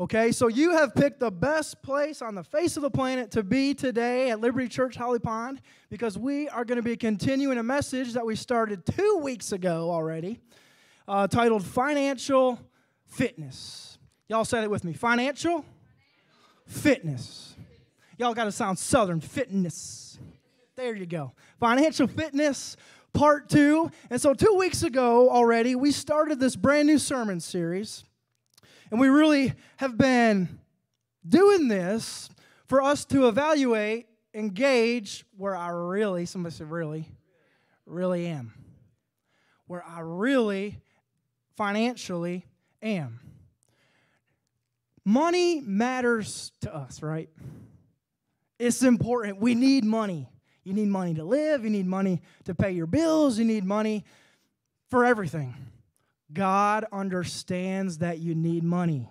Okay, so you have picked the best place on the face of the planet to be today at Liberty Church Holly Pond because we are going to be continuing a message that we started two weeks ago already uh, titled Financial Fitness. Y'all said it with me Financial Fitness. Y'all got to sound southern fitness. There you go. Financial Fitness Part Two. And so, two weeks ago already, we started this brand new sermon series. And we really have been doing this for us to evaluate, engage where I really, somebody said really, really am. Where I really financially am. Money matters to us, right? It's important. We need money. You need money to live, you need money to pay your bills, you need money for everything. God understands that you need money.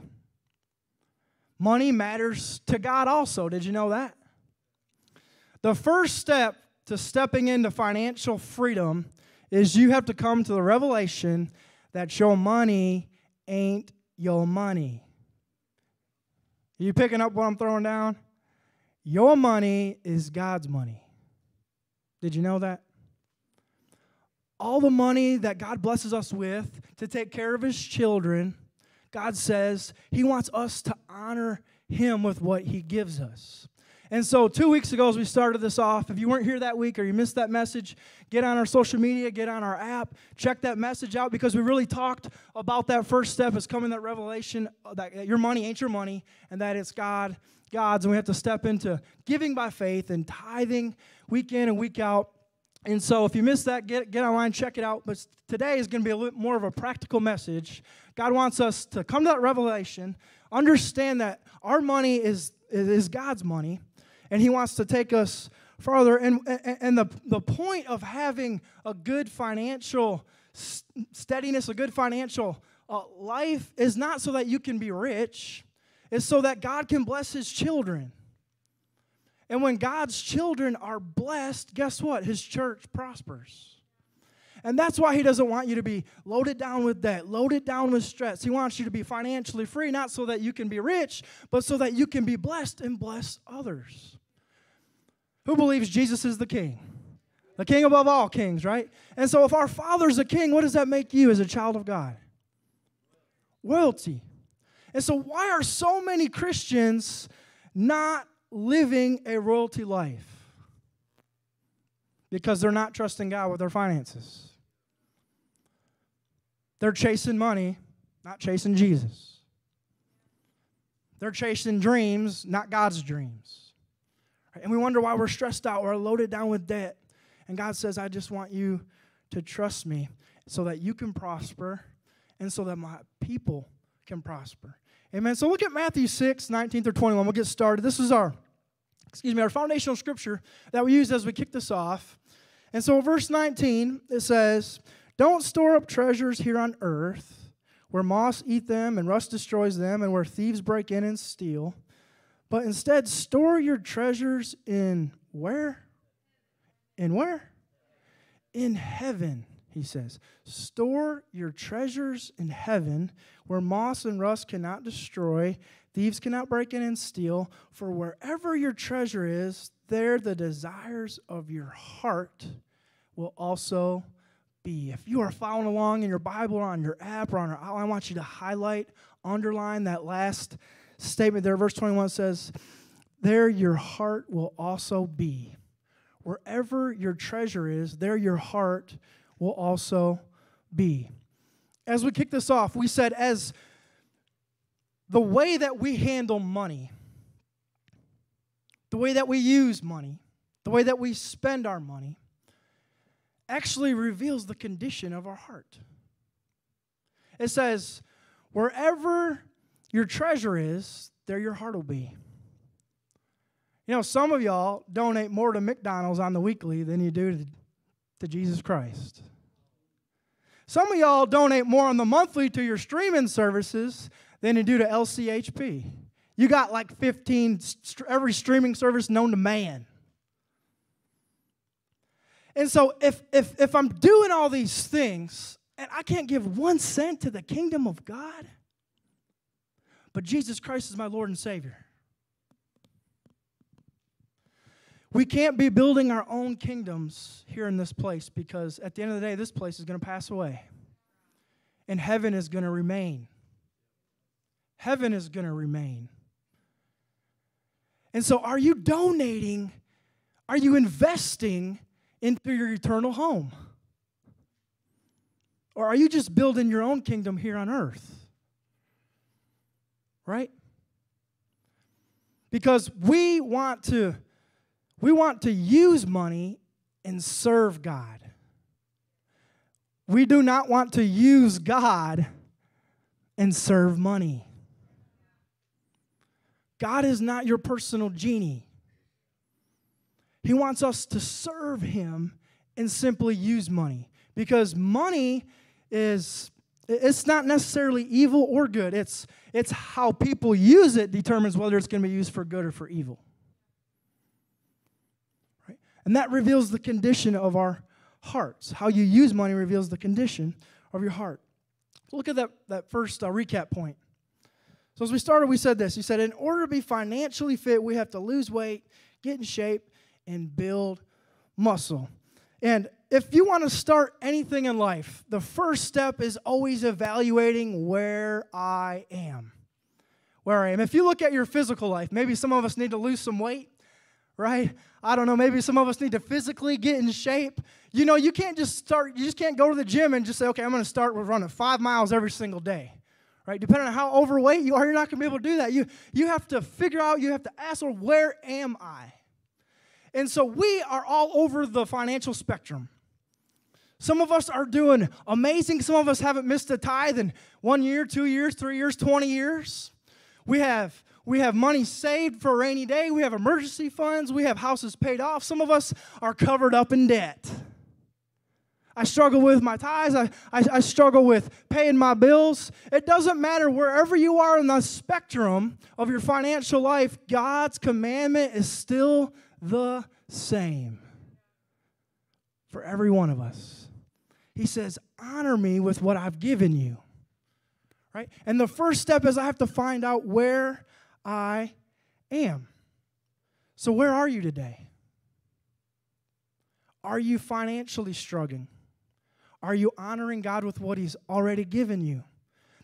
Money matters to God also. Did you know that? The first step to stepping into financial freedom is you have to come to the revelation that your money ain't your money. Are you picking up what I'm throwing down? Your money is God's money. Did you know that? All the money that God blesses us with to take care of His children, God says He wants us to honor Him with what He gives us. And so, two weeks ago, as we started this off, if you weren't here that week or you missed that message, get on our social media, get on our app, check that message out because we really talked about that first step is coming that revelation that your money ain't your money and that it's God, God's. And we have to step into giving by faith and tithing week in and week out and so, if you missed that, get, get online, check it out. But today is going to be a little more of a practical message. God wants us to come to that revelation, understand that our money is, is God's money, and He wants to take us farther. And, and the, the point of having a good financial steadiness, a good financial uh, life, is not so that you can be rich, it's so that God can bless His children. And when God's children are blessed, guess what? His church prospers. And that's why he doesn't want you to be loaded down with debt, loaded down with stress. He wants you to be financially free, not so that you can be rich, but so that you can be blessed and bless others. Who believes Jesus is the king? The king above all kings, right? And so if our father's a king, what does that make you as a child of God? Royalty. And so why are so many Christians not living a royalty life because they're not trusting God with their finances. They're chasing money, not chasing Jesus. They're chasing dreams, not God's dreams. And we wonder why we're stressed out or loaded down with debt. And God says, I just want you to trust me so that you can prosper and so that my people can prosper. Amen. So look at Matthew 6, 19 through 21. We'll get started. This is our, excuse me, our foundational scripture that we use as we kick this off. And so verse 19, it says, Don't store up treasures here on earth where moths eat them and rust destroys them and where thieves break in and steal. But instead, store your treasures in where? In where? In heaven he says. Store your treasures in heaven where moss and rust cannot destroy, thieves cannot break in and steal. For wherever your treasure is, there the desires of your heart will also be. If you are following along in your Bible or on your app or on our outline, I want you to highlight, underline that last statement there. Verse 21 says, There your heart will also be. Wherever your treasure is, there your heart will also be. As we kick this off, we said, as the way that we handle money, the way that we use money, the way that we spend our money, actually reveals the condition of our heart. It says, wherever your treasure is, there your heart will be. You know, some of y'all donate more to McDonald's on the weekly than you do to, to Jesus Christ. Some of y'all donate more on the monthly to your streaming services than you do to LCHP. You got like 15, every streaming service known to man. And so if, if, if I'm doing all these things and I can't give one cent to the kingdom of God, but Jesus Christ is my Lord and Savior. We can't be building our own kingdoms here in this place because at the end of the day, this place is going to pass away and heaven is going to remain. Heaven is going to remain. And so, are you donating? Are you investing into your eternal home? Or are you just building your own kingdom here on earth? Right? Because we want to we want to use money and serve God. We do not want to use God and serve money. God is not your personal genie. He wants us to serve Him and simply use money because money is it's not necessarily evil or good it's it's how people use it determines whether it's going to be used for good or for evil and that reveals the condition of our hearts how you use money reveals the condition of your heart look at that that first uh, recap point so as we started we said this he said in order to be financially fit we have to lose weight get in shape and build muscle and if you want to start anything in life, the first step is always evaluating where I am. Where I am. If you look at your physical life, maybe some of us need to lose some weight, right? I don't know, maybe some of us need to physically get in shape. You know, you can't just start, you just can't go to the gym and just say, okay, I'm going to start with running five miles every single day. Right? Depending on how overweight you are, you're not going to be able to do that. You, you have to figure out, you have to ask, where am I? And so we are all over the financial spectrum. Some of us are doing amazing. Some of us haven't missed a tithe in one year, two years, three years, 20 years. We have we have money saved for a rainy day. We have emergency funds. We have houses paid off. Some of us are covered up in debt. I struggle with my tithes. I, I, I, struggle with paying my bills. It doesn't matter wherever you are in the spectrum of your financial life, God's commandment is still the same for every one of us. He says, Honor me with what I've given you. Right? And the first step is I have to find out where I am. So, where are you today? Are you financially struggling? Are you honoring God with what He's already given you?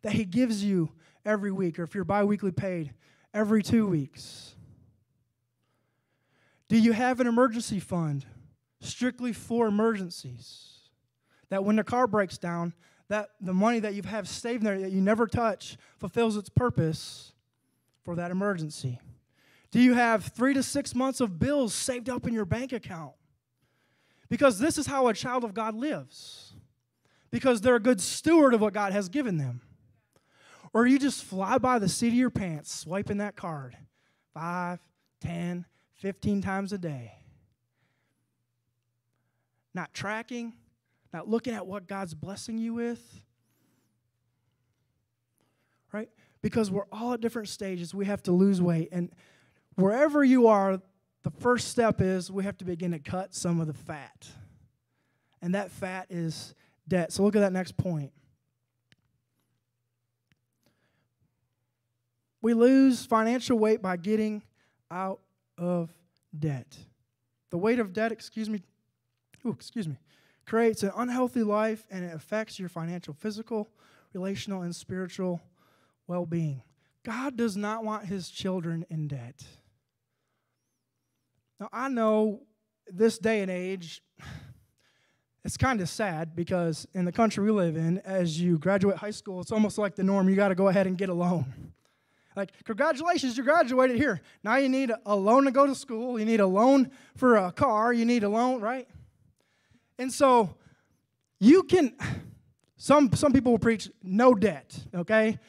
That He gives you every week, or if you're bi weekly paid, every two weeks? Do you have an emergency fund strictly for emergencies? that when the car breaks down, that the money that you have saved there that you never touch fulfills its purpose for that emergency? Do you have three to six months of bills saved up in your bank account? Because this is how a child of God lives. Because they're a good steward of what God has given them. Or you just fly by the seat of your pants, swiping that card five, ten, fifteen times a day. Not tracking, not looking at what God's blessing you with. Right? Because we're all at different stages. We have to lose weight. And wherever you are, the first step is we have to begin to cut some of the fat. And that fat is debt. So look at that next point. We lose financial weight by getting out of debt. The weight of debt, excuse me, ooh, excuse me, creates an unhealthy life and it affects your financial, physical, relational, and spiritual well being. God does not want his children in debt. Now, I know this day and age, it's kind of sad because in the country we live in, as you graduate high school, it's almost like the norm. You got to go ahead and get a loan. Like, congratulations, you graduated here. Now you need a loan to go to school. You need a loan for a car. You need a loan, right? And so you can, some, some people will preach no debt, okay?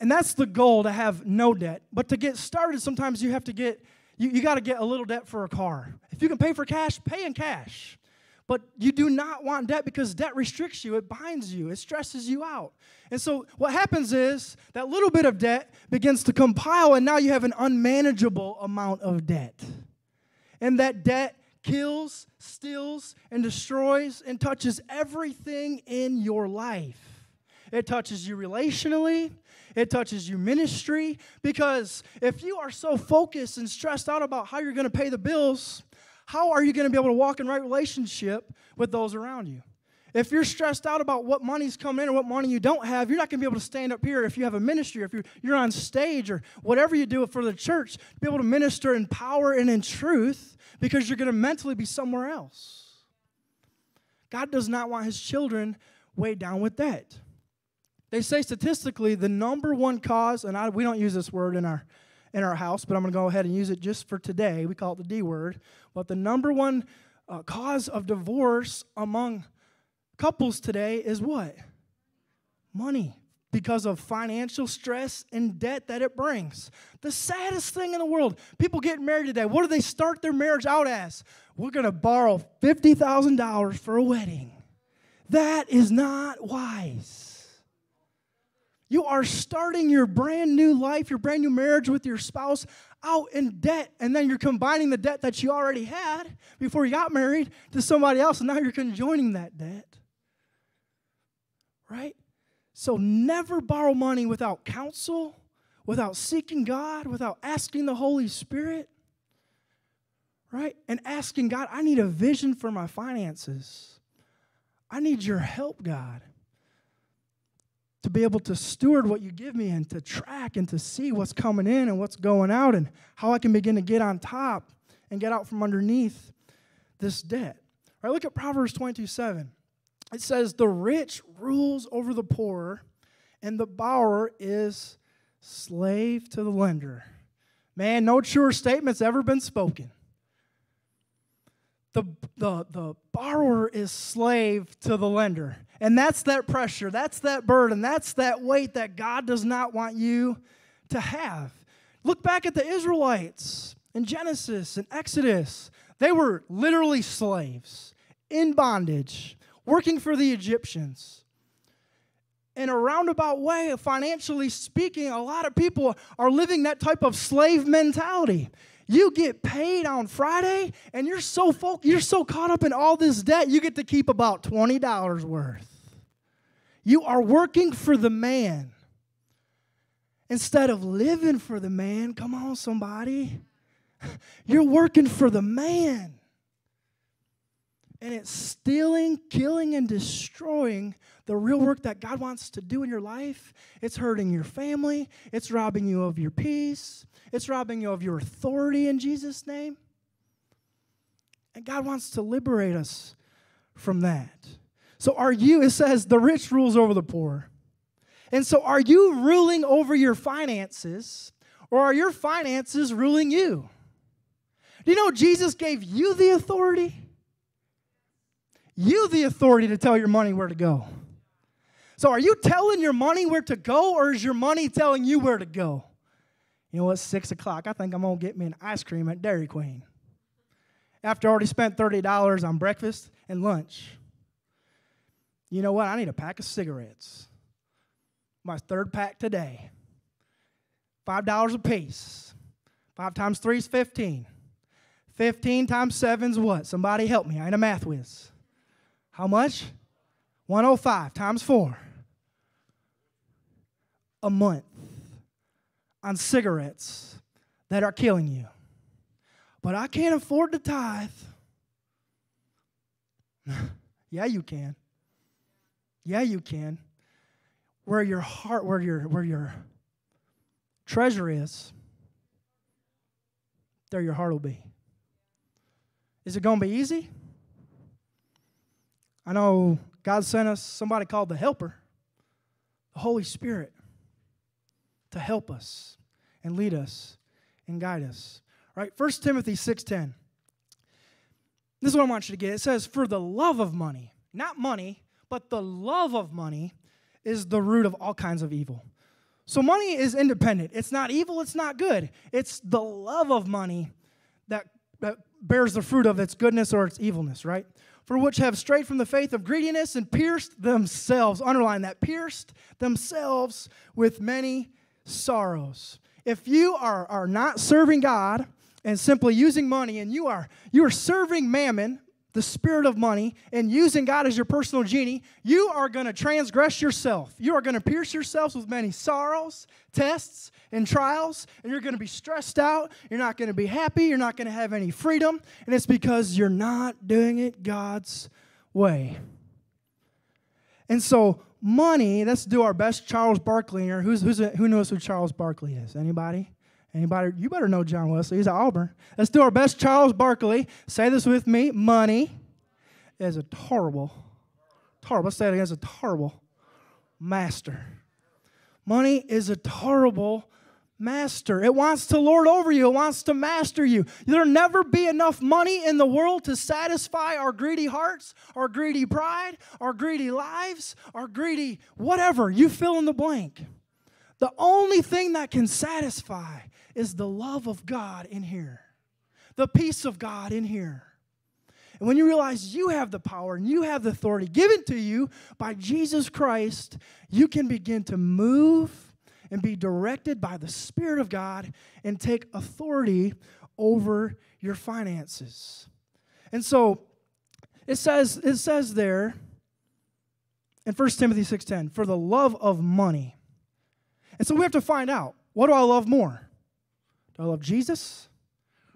And that's the goal to have no debt. But to get started, sometimes you have to get, you, you got to get a little debt for a car. If you can pay for cash, pay in cash. But you do not want debt because debt restricts you, it binds you, it stresses you out. And so what happens is that little bit of debt begins to compile, and now you have an unmanageable amount of debt. And that debt kills, steals, and destroys and touches everything in your life. it touches you relationally, it touches you ministry. Because if you are so focused and stressed out about how you're going to pay the bills, how are you going to be able to walk in right relationship with those around you? If you're stressed out about what money's coming in or what money you don't have, you're not going to be able to stand up here if you have a ministry, if you're, you're on stage or whatever you do for the church, be able to minister in power and in truth because you're going to mentally be somewhere else. God does not want his children weighed down with debt. They say statistically the number one cause, and I, we don't use this word in our in our house, but I'm going to go ahead and use it just for today. We call it the D word. But the number one uh, cause of divorce among couples today is what? Money. Because of financial stress and debt that it brings. The saddest thing in the world. People getting married today, what do they start their marriage out as? We're going to borrow $50,000 for a wedding. That is not wise. You are starting your brand new life, your brand new marriage with your spouse out in debt, and then you're combining the debt that you already had before you got married to somebody else, and now you're conjoining that debt right? So never borrow money without counsel, without seeking God, without asking the Holy Spirit, right? And asking God, I need a vision for my finances. I need your help, God, to be able to steward what you give me and to track and to see what's coming in and what's going out and how I can begin to get on top and get out from underneath this debt. All right, look at Proverbs 22 7 it says, The rich rules over the poor, and the borrower is slave to the lender. Man, no truer statement's ever been spoken. The, the, the borrower is slave to the lender. And that's that pressure, that's that burden, that's that weight that God does not want you to have. Look back at the Israelites in Genesis and Exodus. They were literally slaves in bondage working for the Egyptians. In a roundabout way, financially speaking, a lot of people are living that type of slave mentality. You get paid on Friday, and you're so folk, you're so caught up in all this debt, you get to keep about $20 worth. You are working for the man. Instead of living for the man, come on, somebody. You're working for the man and it's stealing, killing, and destroying the real work that God wants to do in your life. It's hurting your family, it's robbing you of your peace, it's robbing you of your authority in Jesus' name. And God wants to liberate us from that. So, are you, it says, the rich rules over the poor. And so, are you ruling over your finances, or are your finances ruling you? Do you know Jesus gave you the authority? you the authority to tell your money where to go. So, are you telling your money where to go, or is your money telling you where to go? You know what? Six o'clock. I think I'm gonna get me an ice cream at Dairy Queen. After I already spent thirty dollars on breakfast and lunch. You know what? I need a pack of cigarettes. My third pack today. Five dollars a piece. Five times three is fifteen. Fifteen times seven is what? Somebody help me. I ain't a math whiz. How much? 105 times 4. A month on cigarettes that are killing you. But I can't afford to tithe. yeah, you can. Yeah, you can. Where your heart, where your where your treasure is, there your heart will be. Is it going to be easy? I know God sent us somebody called the Helper, the Holy Spirit, to help us and lead us and guide us. All right, 1 Timothy 6:10. This is what I want you to get. It says, For the love of money, not money, but the love of money is the root of all kinds of evil. So money is independent. It's not evil, it's not good. It's the love of money that, that bears the fruit of its goodness or its evilness, right? for which have strayed from the faith of greediness and pierced themselves, underline that, pierced themselves with many sorrows. If you are, are not serving God and simply using money and you are you are serving mammon, the spirit of money and using God as your personal genie, you are going to transgress yourself. You are going to pierce yourselves with many sorrows, tests, and trials, and you're going to be stressed out. You're not going to be happy. You're not going to have any freedom, and it's because you're not doing it God's way. And so, money, let's do our best Charles Barkley here. Who's, who's a, who knows who Charles Barkley is? Anybody? Anybody? You better know John Wesley. He's at Auburn. Let's do our best Charles Barkley. Say this with me. Money is a terrible, terrible, let's say it again, a terrible master. Money is a terrible master. It wants to lord over you, it wants to master you. There'll never be enough money in the world to satisfy our greedy hearts, our greedy pride, our greedy lives, our greedy whatever. You fill in the blank. The only thing that can satisfy is the love of God in here, the peace of God in here. And when you realize you have the power and you have the authority given to you by Jesus Christ, you can begin to move and be directed by the Spirit of God and take authority over your finances. And so it says, it says there in 1 Timothy 6:10, for the love of money. And so we have to find out, what do I love more? Do I love Jesus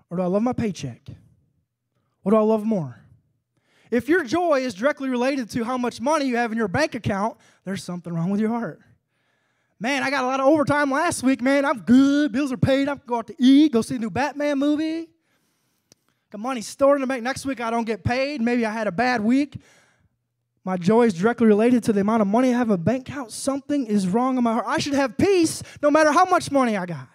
or do I love my paycheck? What do I love more? If your joy is directly related to how much money you have in your bank account, there's something wrong with your heart. Man, I got a lot of overtime last week, man. I'm good. Bills are paid. I can go out to eat, go see a new Batman movie. Got money stored in the bank. Next week I don't get paid. Maybe I had a bad week. My joy is directly related to the amount of money I have in a bank account. Something is wrong in my heart. I should have peace no matter how much money I got.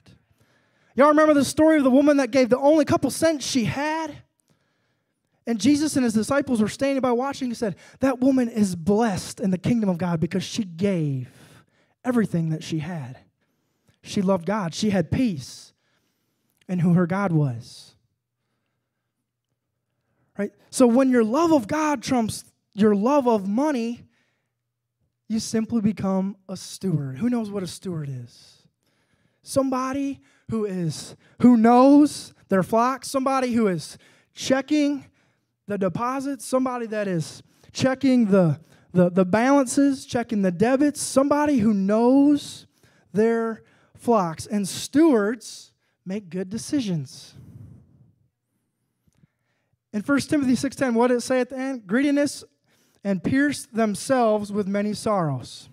Y'all remember the story of the woman that gave the only couple cents she had? And Jesus and his disciples were standing by watching. He said, That woman is blessed in the kingdom of God because she gave everything that she had. She loved God, she had peace in who her God was. Right? So when your love of God trumps your love of money, you simply become a steward. Who knows what a steward is? Somebody who is who knows their flock, somebody who is checking the deposits, somebody that is checking the, the, the balances, checking the debits, somebody who knows their flocks. And stewards make good decisions. In 1 Timothy 6.10, what did it say at the end? Greediness and pierce themselves with many sorrows.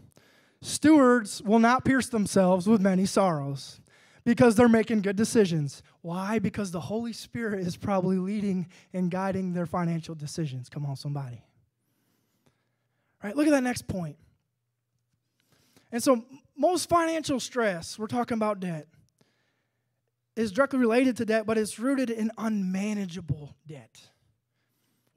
Stewards will not pierce themselves with many sorrows because they're making good decisions. Why? Because the Holy Spirit is probably leading and guiding their financial decisions. Come on, somebody. Right, look at that next point. And so, most financial stress, we're talking about debt, is directly related to debt, but it's rooted in unmanageable debt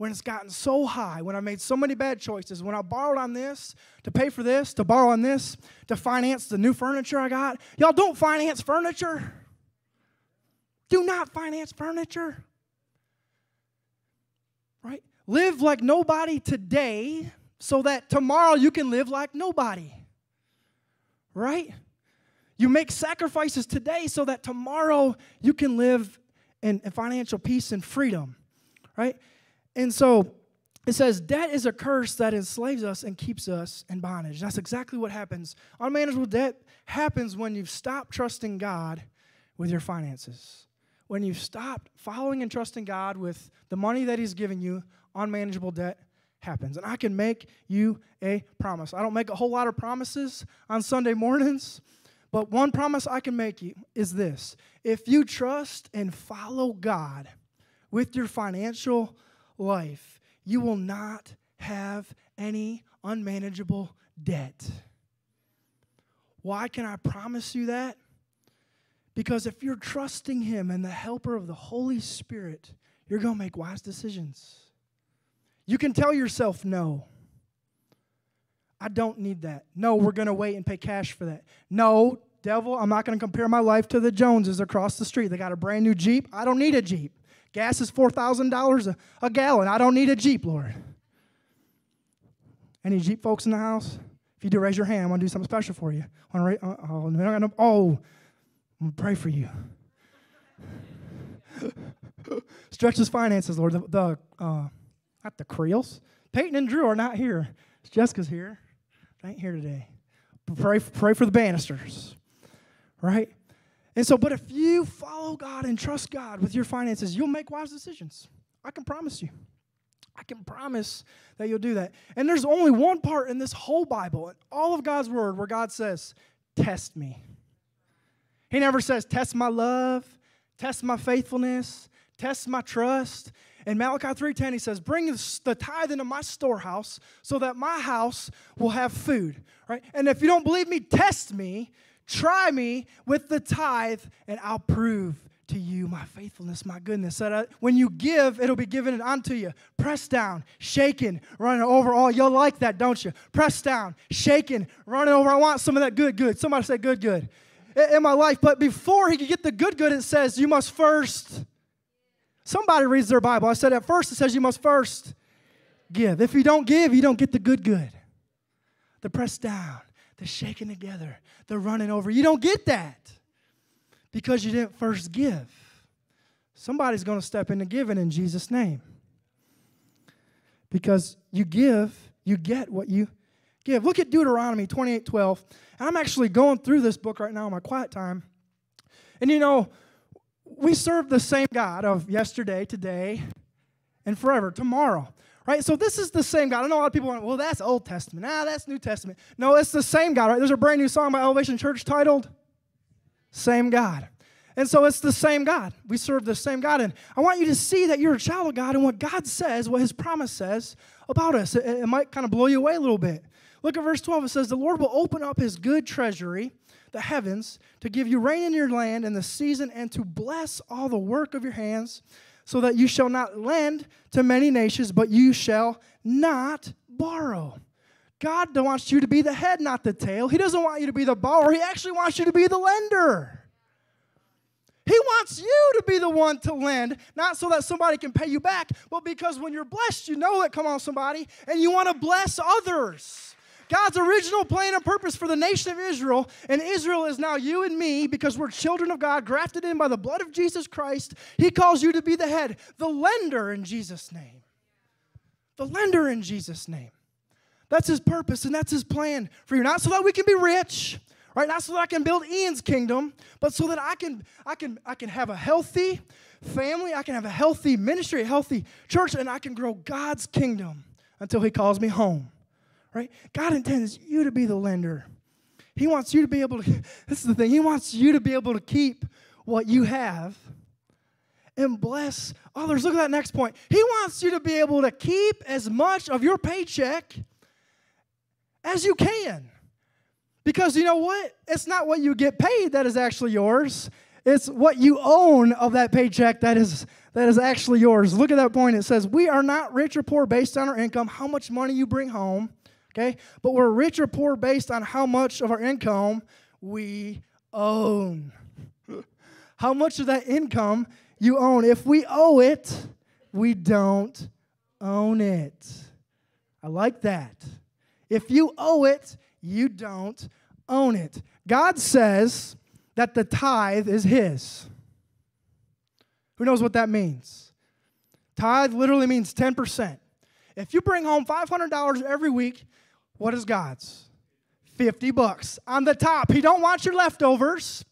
when it's gotten so high, when I made so many bad choices, when I borrowed on this to pay for this, to borrow on this, to finance the new furniture I got. Y'all don't finance furniture. Do not finance furniture. Right? Live like nobody today so that tomorrow you can live like nobody. Right? You make sacrifices today so that tomorrow you can live in, in financial peace and freedom. Right? And so it says, debt is a curse that enslaves us and keeps us in bondage. That's exactly what happens. Unmanageable debt happens when you've stopped trusting God with your finances. When you've stopped following and trusting God with the money that He's given you, unmanageable debt happens. And I can make you a promise. I don't make a whole lot of promises on Sunday mornings, but one promise I can make you is this if you trust and follow God with your financial life, you will not have any unmanageable debt. Why can I promise you that? Because if you're trusting Him and the helper of the Holy Spirit, you're going to make wise decisions. You can tell yourself no. I don't need that. No, we're going to wait and pay cash for that. No, devil, I'm not going to compare my life to the Joneses across the street. They got a brand new Jeep. I don't need a Jeep. Gas is $4,000 a gallon. I don't need a Jeep, Lord. Any Jeep folks in the house? If you do, raise your hand. I want to do something special for you. I want to ra- oh, oh, I'm going to pray for you. Stretch his finances, Lord. The, the uh, not the Creels. Peyton and Drew are not here. Jessica's here. I ain't here today. Pray, pray for the Bannisters, right? And so, but if you follow God and trust God with your finances, you'll make wise decisions. I can promise you. I can promise that you'll do that. And there's only one part in this whole Bible, in all of God's word, where God says, Test me. He never says, Test my love, test my faithfulness, test my trust. In Malachi 3:10 he says, "Bring the tithe into my storehouse so that my house will have food." Right? And if you don't believe me, test me, try me with the tithe, and I'll prove to you my faithfulness, my goodness. That I, when you give, it'll be given unto you. Pressed down, shaken, running over. All you'll like that, don't you? Pressed down, shaken, running over. I want some of that good, good. Somebody say good, good. In my life, but before he could get the good, good, it says you must first Somebody reads their Bible. I said at first it says you must first give. If you don't give, you don't get the good good. The pressed down, the shaking together, the running over. You don't get that because you didn't first give. Somebody's going to step into giving in Jesus' name. Because you give, you get what you give. Look at Deuteronomy 28 12. And I'm actually going through this book right now in my quiet time. And you know, we serve the same God of yesterday, today, and forever, tomorrow. Right? So this is the same God. I know a lot of people want, well, that's Old Testament. Ah, that's New Testament. No, it's the same God, right? There's a brand new song by Elevation Church titled Same God. And so it's the same God. We serve the same God. And I want you to see that you're a child of God and what God says, what his promise says about us. It, it might kind of blow you away a little bit. Look at verse 12. It says, The Lord will open up his good treasury the heavens, to give you rain in your land in the season, and to bless all the work of your hands, so that you shall not lend to many nations, but you shall not borrow. God wants you to be the head, not the tail. He doesn't want you to be the borrower, He actually wants you to be the lender. He wants you to be the one to lend, not so that somebody can pay you back, but because when you're blessed, you know that, come on, somebody, and you want to bless others. God's original plan and purpose for the nation of Israel, and Israel is now you and me because we're children of God, grafted in by the blood of Jesus Christ. He calls you to be the head, the lender in Jesus' name. The lender in Jesus' name. That's his purpose and that's his plan for you. Not so that we can be rich, right? Not so that I can build Ian's kingdom, but so that I can I can I can have a healthy family, I can have a healthy ministry, a healthy church, and I can grow God's kingdom until he calls me home right? God intends you to be the lender. He wants you to be able to, this is the thing, He wants you to be able to keep what you have and bless others. Look at that next point. He wants you to be able to keep as much of your paycheck as you can. Because you know what? It's not what you get paid that is actually yours. It's what you own of that paycheck that is that is actually yours. Look at that point. It says, "We are not rich or poor based on our income, how much money you bring home, okay? But we're rich or poor based on how much of our income we own. how much of that income you own. If we owe it, we don't own it. I like that. If you owe it, you don't own it. God says that the tithe is His. Who knows what that means? Tithe literally means 10%. If you bring home $500 every week, what is God's? 50 bucks. On the top. He don't want your leftovers.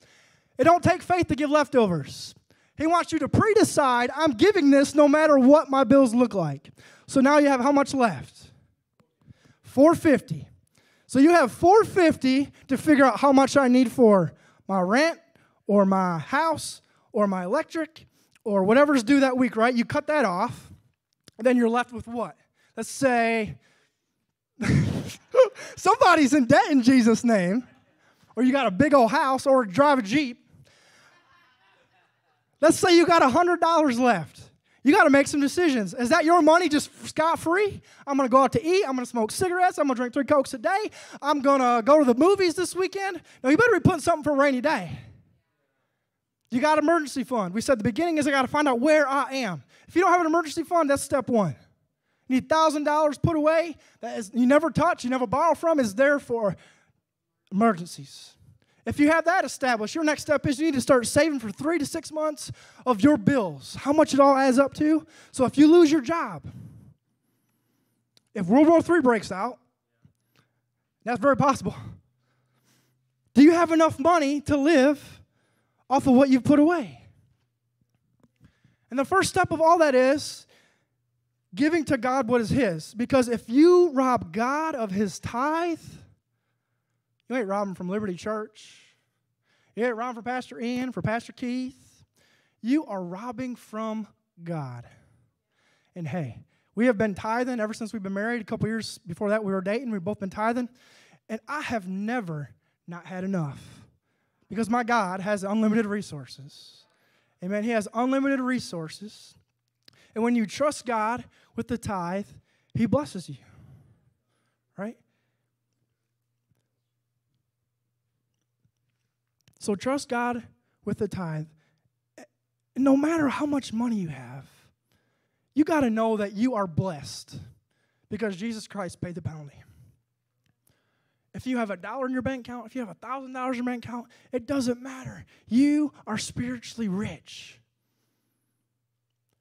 It don't take faith to give leftovers. He wants you to pre-decide, I'm giving this no matter what my bills look like. So now you have how much left? 450. So you have 450 to figure out how much I need for my rent or my house or my electric or whatever's due that week, right? You cut that off. And then you're left with what? Let's say Somebody's in debt in Jesus' name. Or you got a big old house or drive a Jeep. Let's say you got $100 left. You got to make some decisions. Is that your money just scot free? I'm going to go out to eat. I'm going to smoke cigarettes. I'm going to drink three Cokes a day. I'm going to go to the movies this weekend. No, you better be putting something for a rainy day. You got emergency fund. We said the beginning is I got to find out where I am. If you don't have an emergency fund, that's step one. Need $1,000 put away that is, you never touch, you never borrow from, is there for emergencies. If you have that established, your next step is you need to start saving for three to six months of your bills, how much it all adds up to. So if you lose your job, if World War III breaks out, that's very possible. Do you have enough money to live off of what you've put away? And the first step of all that is giving to God what is His. Because if you rob God of His tithe, you ain't robbing from Liberty Church. You ain't robbing from Pastor Ian, for Pastor Keith. You are robbing from God. And hey, we have been tithing ever since we've been married. A couple years before that, we were dating. We've both been tithing. And I have never not had enough because my God has unlimited resources. Amen. He has unlimited resources. And when you trust God with the tithe, He blesses you. Right? So trust God with the tithe. No matter how much money you have, you got to know that you are blessed because Jesus Christ paid the penalty. If you have a dollar in your bank account, if you have a thousand dollars in your bank account, it doesn't matter. You are spiritually rich.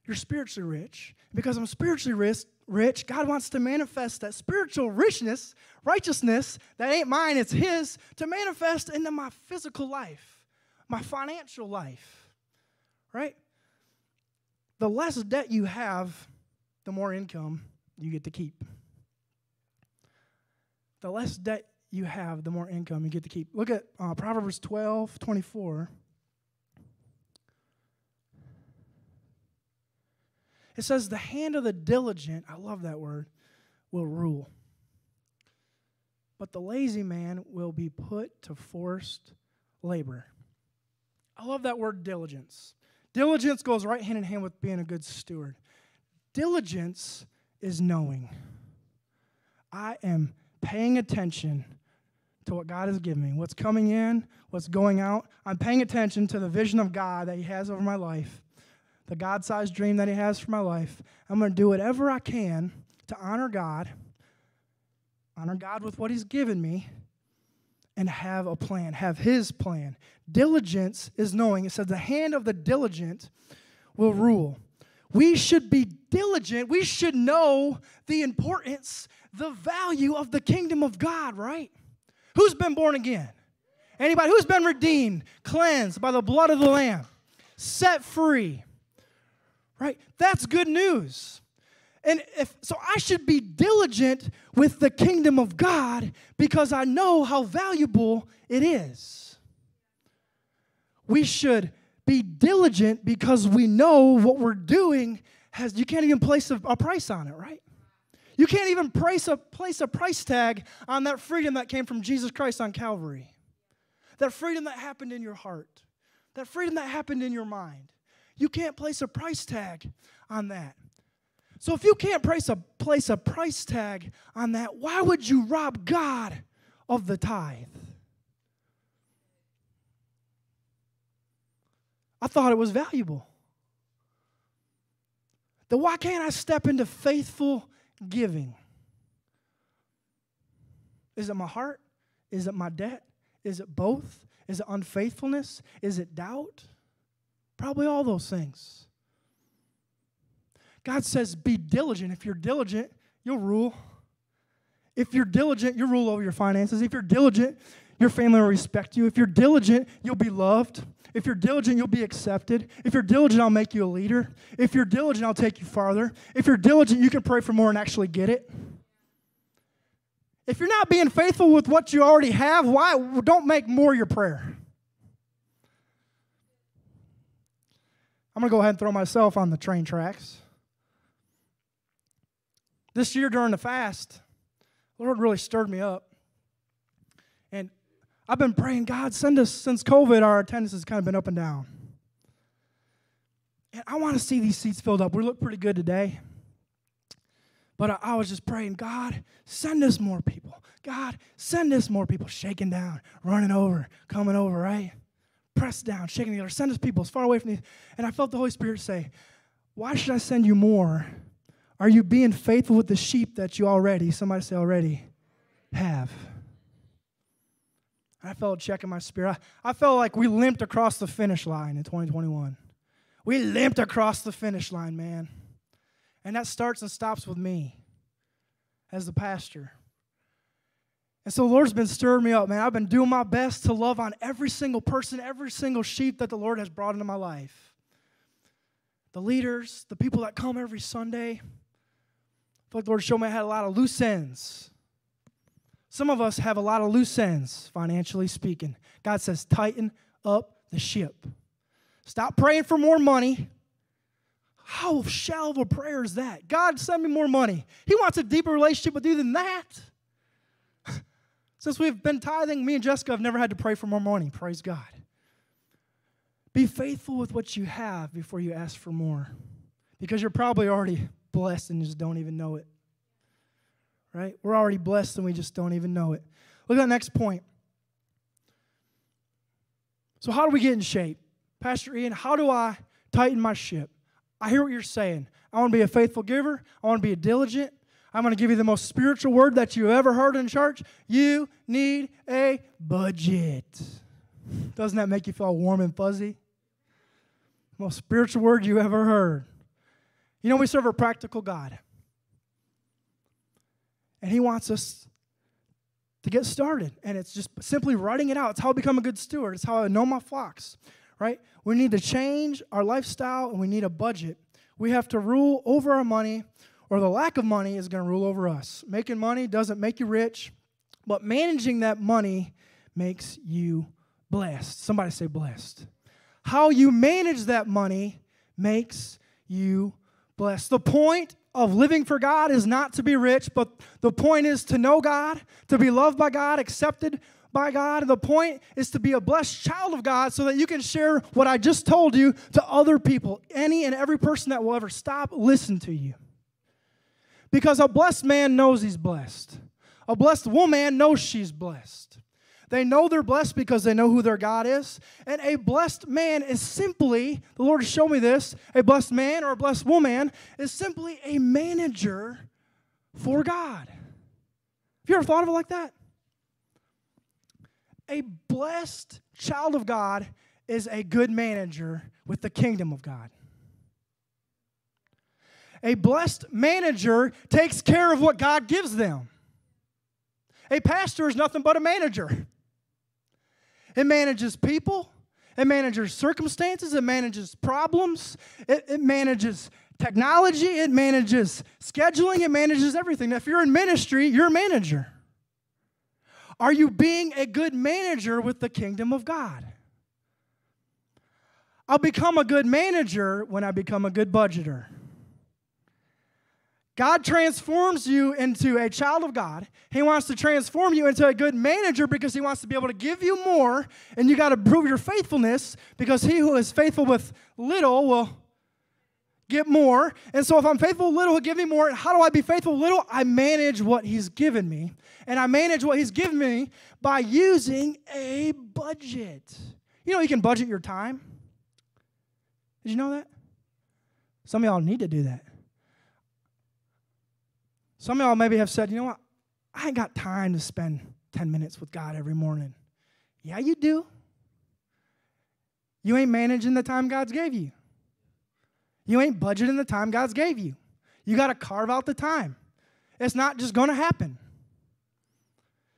You're spiritually rich. Because I'm spiritually rich, rich, God wants to manifest that spiritual richness, righteousness that ain't mine, it's His, to manifest into my physical life, my financial life. Right? The less debt you have, the more income you get to keep. The less debt you have, the more income you get to keep. Look at uh, Proverbs 12 24. It says, The hand of the diligent, I love that word, will rule. But the lazy man will be put to forced labor. I love that word diligence. Diligence goes right hand in hand with being a good steward. Diligence is knowing. I am paying attention to what God has given me, what's coming in, what's going out. I'm paying attention to the vision of God that He has over my life, the God sized dream that He has for my life. I'm going to do whatever I can to honor God, honor God with what He's given me, and have a plan, have His plan. Diligence is knowing. It says, the hand of the diligent will rule. We should be diligent. We should know the importance, the value of the kingdom of God, right? Who's been born again? Anybody who's been redeemed, cleansed by the blood of the Lamb, set free. Right? That's good news. And if so I should be diligent with the kingdom of God because I know how valuable it is. We should be diligent because we know what we're doing has you can't even place a, a price on it, right? You can't even place a, place a price tag on that freedom that came from Jesus Christ on Calvary. That freedom that happened in your heart. That freedom that happened in your mind. You can't place a price tag on that. So if you can't place a, place a price tag on that, why would you rob God of the tithe? I thought it was valuable. Then why can't I step into faithful giving? Is it my heart? Is it my debt? Is it both? Is it unfaithfulness? Is it doubt? Probably all those things. God says, be diligent. If you're diligent, you'll rule. If you're diligent, you'll rule over your finances. If you're diligent, your family will respect you. If you're diligent, you'll be loved. If you're diligent, you'll be accepted. If you're diligent, I'll make you a leader. If you're diligent, I'll take you farther. If you're diligent, you can pray for more and actually get it. If you're not being faithful with what you already have, why don't make more your prayer? I'm going to go ahead and throw myself on the train tracks. This year during the fast, the Lord really stirred me up. And I've been praying, God, send us, since COVID, our attendance has kind of been up and down. And I want to see these seats filled up. We look pretty good today. But I, I, was just praying, God, send us more people. God, send us more people shaking down, running over, coming over, right? Pressed down, shaking together. Send us people as far away from these. And I felt the Holy Spirit say, Why should I send you more? Are you being faithful with the sheep that you already, somebody say already, have? I felt a check in my spirit. I, I felt like we limped across the finish line in 2021. We limped across the finish line, man. And that starts and stops with me. as the pastor. And so the Lord's been stirring me up, man. I've been doing my best to love on every single person, every single sheep that the Lord has brought into my life. The leaders, the people that come every Sunday. I feel like the Lord showed me I had a lot of loose ends. Some of us have a lot of loose ends, financially speaking. God says, tighten up the ship. Stop praying for more money. How shallow a prayer is that? God, send me more money. He wants a deeper relationship with you than that. Since we've been tithing, me and Jessica have never had to pray for more money. Praise God. Be faithful with what you have before you ask for more. Because you're probably already blessed and just don't even know it. Right? We're already blessed and we just don't even know it. Look at the next point. So, how do we get in shape? Pastor Ian, how do I tighten my ship? I hear what you're saying. I want to be a faithful giver. I want to be a diligent. I'm going to give you the most spiritual word that you ever heard in church. You need a budget. Doesn't that make you feel warm and fuzzy? Most spiritual word you ever heard. You know, we serve a practical God. And He wants us to get started. And it's just simply writing it out. It's how I become a good steward, it's how I know my flocks, right? We need to change our lifestyle and we need a budget. We have to rule over our money or the lack of money is going to rule over us. Making money doesn't make you rich, but managing that money makes you blessed. Somebody say blessed. How you manage that money makes you blessed. The point of living for God is not to be rich, but the point is to know God, to be loved by God, accepted by God. And the point is to be a blessed child of God so that you can share what I just told you to other people, any and every person that will ever stop, listen to you. Because a blessed man knows he's blessed. A blessed woman knows she's blessed. They know they're blessed because they know who their God is. And a blessed man is simply, the Lord has shown me this, a blessed man or a blessed woman is simply a manager for God. Have you ever thought of it like that? A blessed child of God is a good manager with the kingdom of God. A blessed manager takes care of what God gives them. A pastor is nothing but a manager. It manages people, it manages circumstances, it manages problems, it, it manages technology, it manages scheduling, it manages everything. If you're in ministry, you're a manager. Are you being a good manager with the kingdom of God? I'll become a good manager when I become a good budgeter. God transforms you into a child of God. He wants to transform you into a good manager because he wants to be able to give you more, and you got to prove your faithfulness because he who is faithful with little will get more. And so if I'm faithful little, he'll give me more. And how do I be faithful little? I manage what he's given me. And I manage what he's given me by using a budget. You know, you can budget your time. Did you know that? Some of y'all need to do that. Some of y'all maybe have said, you know what? I ain't got time to spend 10 minutes with God every morning. Yeah, you do. You ain't managing the time God's gave you. You ain't budgeting the time God's gave you. You got to carve out the time. It's not just going to happen.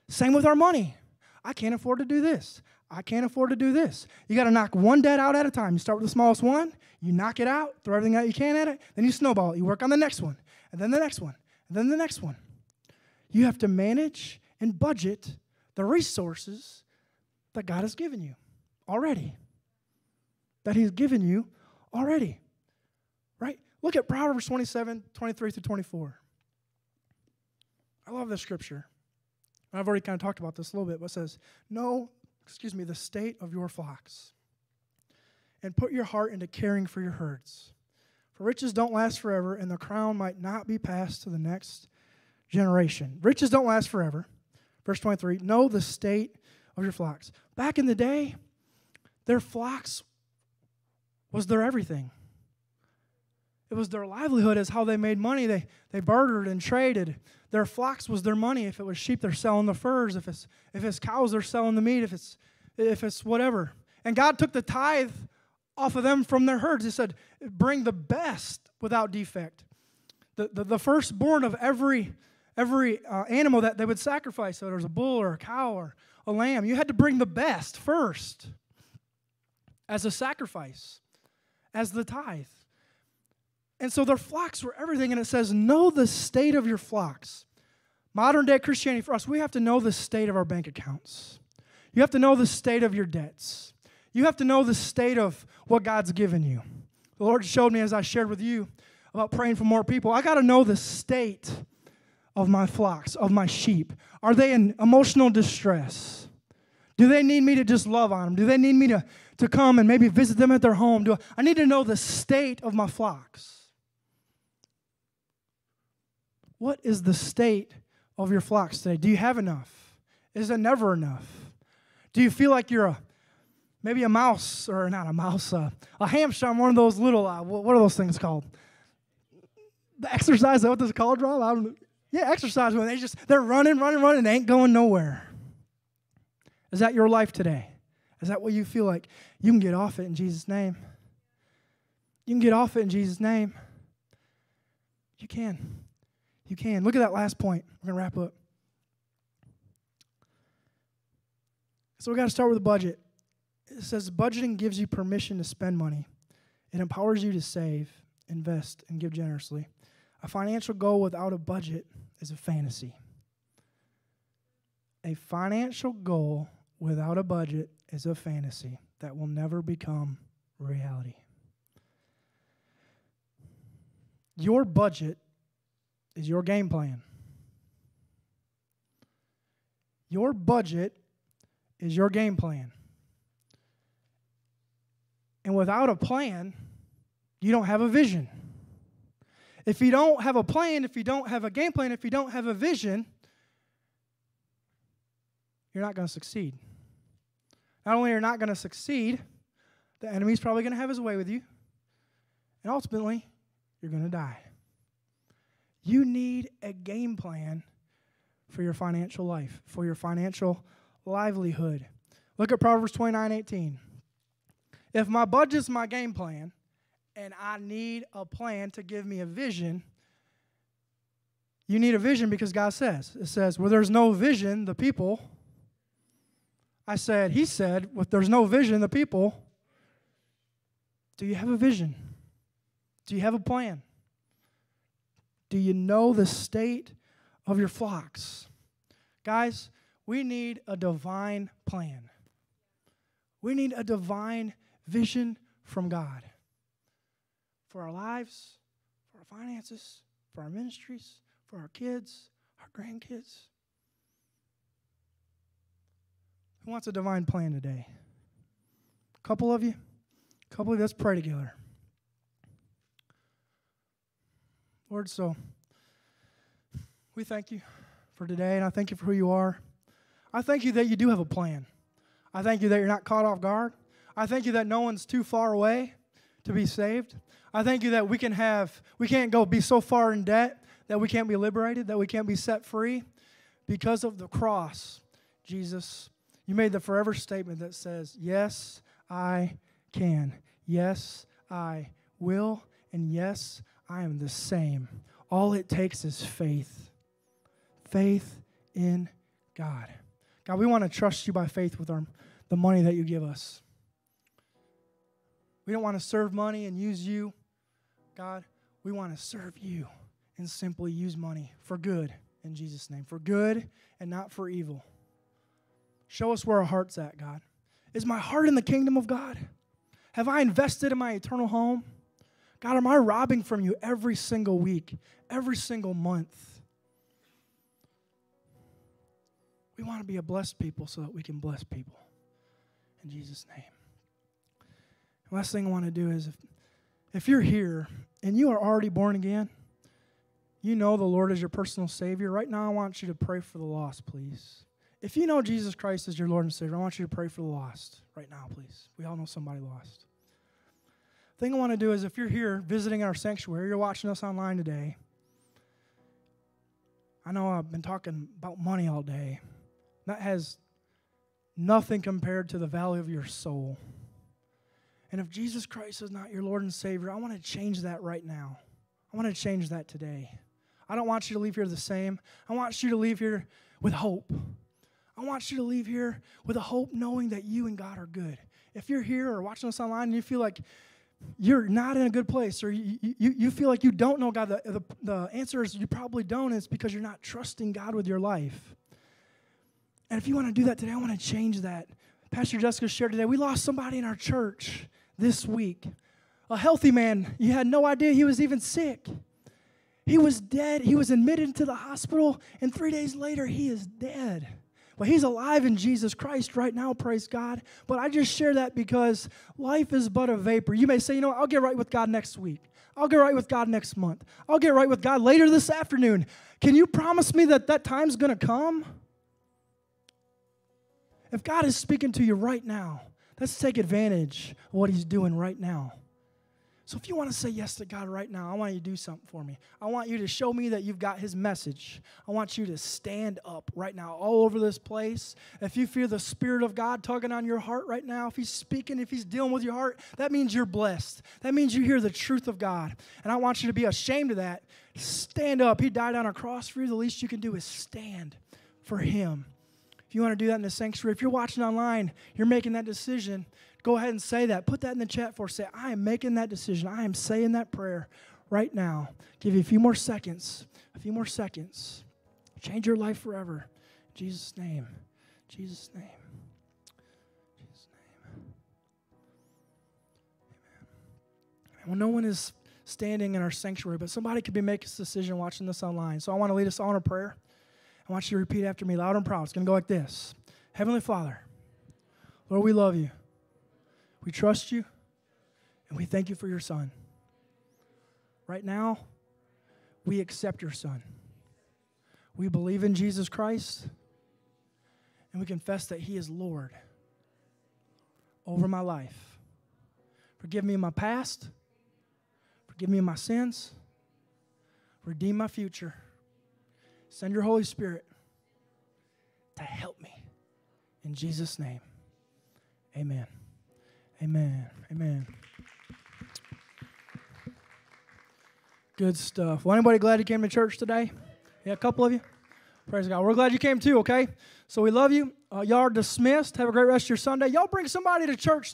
Same with our money. I can't afford to do this. I can't afford to do this. You got to knock one debt out at a time. You start with the smallest one, you knock it out, throw everything out you can at it, then you snowball it. You work on the next one, and then the next one, and then the next one. You have to manage and budget the resources that God has given you already. That He's given you already. Right? Look at Proverbs 27, 23 through 24. I love this scripture. I've already kind of talked about this a little bit, but it says, Know, excuse me, the state of your flocks, and put your heart into caring for your herds. For riches don't last forever, and the crown might not be passed to the next generation. Riches don't last forever. Verse 23 Know the state of your flocks. Back in the day, their flocks was their everything. It was their livelihood is how they made money. They, they bartered and traded. Their flocks was their money. If it was sheep, they're selling the furs. If it's, if it's cows, they're selling the meat. If it's, if it's whatever. And God took the tithe off of them from their herds. He said, Bring the best without defect. The, the, the firstborn of every, every uh, animal that they would sacrifice, so there was a bull or a cow or a lamb, you had to bring the best first as a sacrifice, as the tithe. And so their flocks were everything. And it says, Know the state of your flocks. Modern day Christianity for us, we have to know the state of our bank accounts. You have to know the state of your debts. You have to know the state of what God's given you. The Lord showed me as I shared with you about praying for more people. I got to know the state of my flocks, of my sheep. Are they in emotional distress? Do they need me to just love on them? Do they need me to, to come and maybe visit them at their home? Do I, I need to know the state of my flocks. What is the state of your flocks today? Do you have enough? Is it never enough? Do you feel like you're a maybe a mouse or not a mouse, uh, a hamster on one of those little uh, what are those things called? The exercise. Is that what this is called, Rob? I don't, yeah, exercise when they just they're running, running, running, they ain't going nowhere. Is that your life today? Is that what you feel like? You can get off it in Jesus' name. You can get off it in Jesus' name. You can. You can. Look at that last point. We're going to wrap up. So we got to start with the budget. It says budgeting gives you permission to spend money. It empowers you to save, invest, and give generously. A financial goal without a budget is a fantasy. A financial goal without a budget is a fantasy that will never become reality. Your budget is your game plan. Your budget is your game plan. And without a plan, you don't have a vision. If you don't have a plan, if you don't have a game plan, if you don't have a vision, you're not going to succeed. Not only are you not going to succeed, the enemy's probably going to have his way with you. And ultimately, you're going to die. You need a game plan for your financial life, for your financial livelihood. Look at Proverbs 29 18. If my budget's my game plan, and I need a plan to give me a vision, you need a vision because God says, it says, where there's no vision, the people. I said, He said, if there's no vision, the people. Do you have a vision? Do you have a plan? Do you know the state of your flocks? Guys, we need a divine plan. We need a divine vision from God for our lives, for our finances, for our ministries, for our kids, our grandkids. Who wants a divine plan today? A couple of you? A couple of you? Let's pray together. Lord, so we thank you for today, and I thank you for who you are. I thank you that you do have a plan. I thank you that you're not caught off guard. I thank you that no one's too far away to be saved. I thank you that we can have, we can't go be so far in debt that we can't be liberated, that we can't be set free because of the cross. Jesus, you made the forever statement that says, Yes, I can. Yes, I will. And yes, I am the same. All it takes is faith. Faith in God. God, we want to trust you by faith with our, the money that you give us. We don't want to serve money and use you. God, we want to serve you and simply use money for good in Jesus' name. For good and not for evil. Show us where our heart's at, God. Is my heart in the kingdom of God? Have I invested in my eternal home? God, am I robbing from you every single week, every single month? We want to be a blessed people so that we can bless people. In Jesus' name. Last thing I want to do is if, if you're here and you are already born again, you know the Lord is your personal Savior. Right now, I want you to pray for the lost, please. If you know Jesus Christ as your Lord and Savior, I want you to pray for the lost right now, please. We all know somebody lost thing I want to do is if you're here visiting our sanctuary, you're watching us online today. I know I've been talking about money all day. That has nothing compared to the value of your soul. And if Jesus Christ is not your Lord and Savior, I want to change that right now. I want to change that today. I don't want you to leave here the same. I want you to leave here with hope. I want you to leave here with a hope knowing that you and God are good. If you're here or watching us online and you feel like you're not in a good place or you, you, you feel like you don't know God, the, the, the answer is you probably don't. It's because you're not trusting God with your life. And if you want to do that today, I want to change that. Pastor Jessica shared today, we lost somebody in our church this week. A healthy man. You had no idea he was even sick. He was dead. He was admitted to the hospital, and three days later, he is dead. But he's alive in Jesus Christ right now, praise God. But I just share that because life is but a vapor. You may say, you know, I'll get right with God next week. I'll get right with God next month. I'll get right with God later this afternoon. Can you promise me that that time's going to come? If God is speaking to you right now, let's take advantage of what He's doing right now. So if you want to say yes to God right now, I want you to do something for me. I want you to show me that you've got his message. I want you to stand up right now all over this place. If you feel the spirit of God tugging on your heart right now, if he's speaking, if he's dealing with your heart, that means you're blessed. That means you hear the truth of God. And I want you to be ashamed of that. Stand up. He died on a cross for you. The least you can do is stand for him. If you want to do that in the sanctuary, if you're watching online, you're making that decision go ahead and say that. Put that in the chat for us. Say, I am making that decision. I am saying that prayer right now. Give you a few more seconds. A few more seconds. Change your life forever. In Jesus' name. Jesus' name. Jesus' name. Amen. Well, no one is standing in our sanctuary, but somebody could be making this decision watching this online. So I want to lead us on a prayer. I want you to repeat after me loud and proud. It's going to go like this Heavenly Father, Lord, we love you. We trust you and we thank you for your son. Right now, we accept your son. We believe in Jesus Christ and we confess that he is Lord over my life. Forgive me my past, forgive me my sins, redeem my future. Send your Holy Spirit to help me. In Jesus' name, amen. Amen. Amen. Good stuff. Well, anybody glad you came to church today? Yeah, a couple of you. Praise God. We're glad you came too, okay? So we love you. Uh, y'all are dismissed. Have a great rest of your Sunday. Y'all bring somebody to church.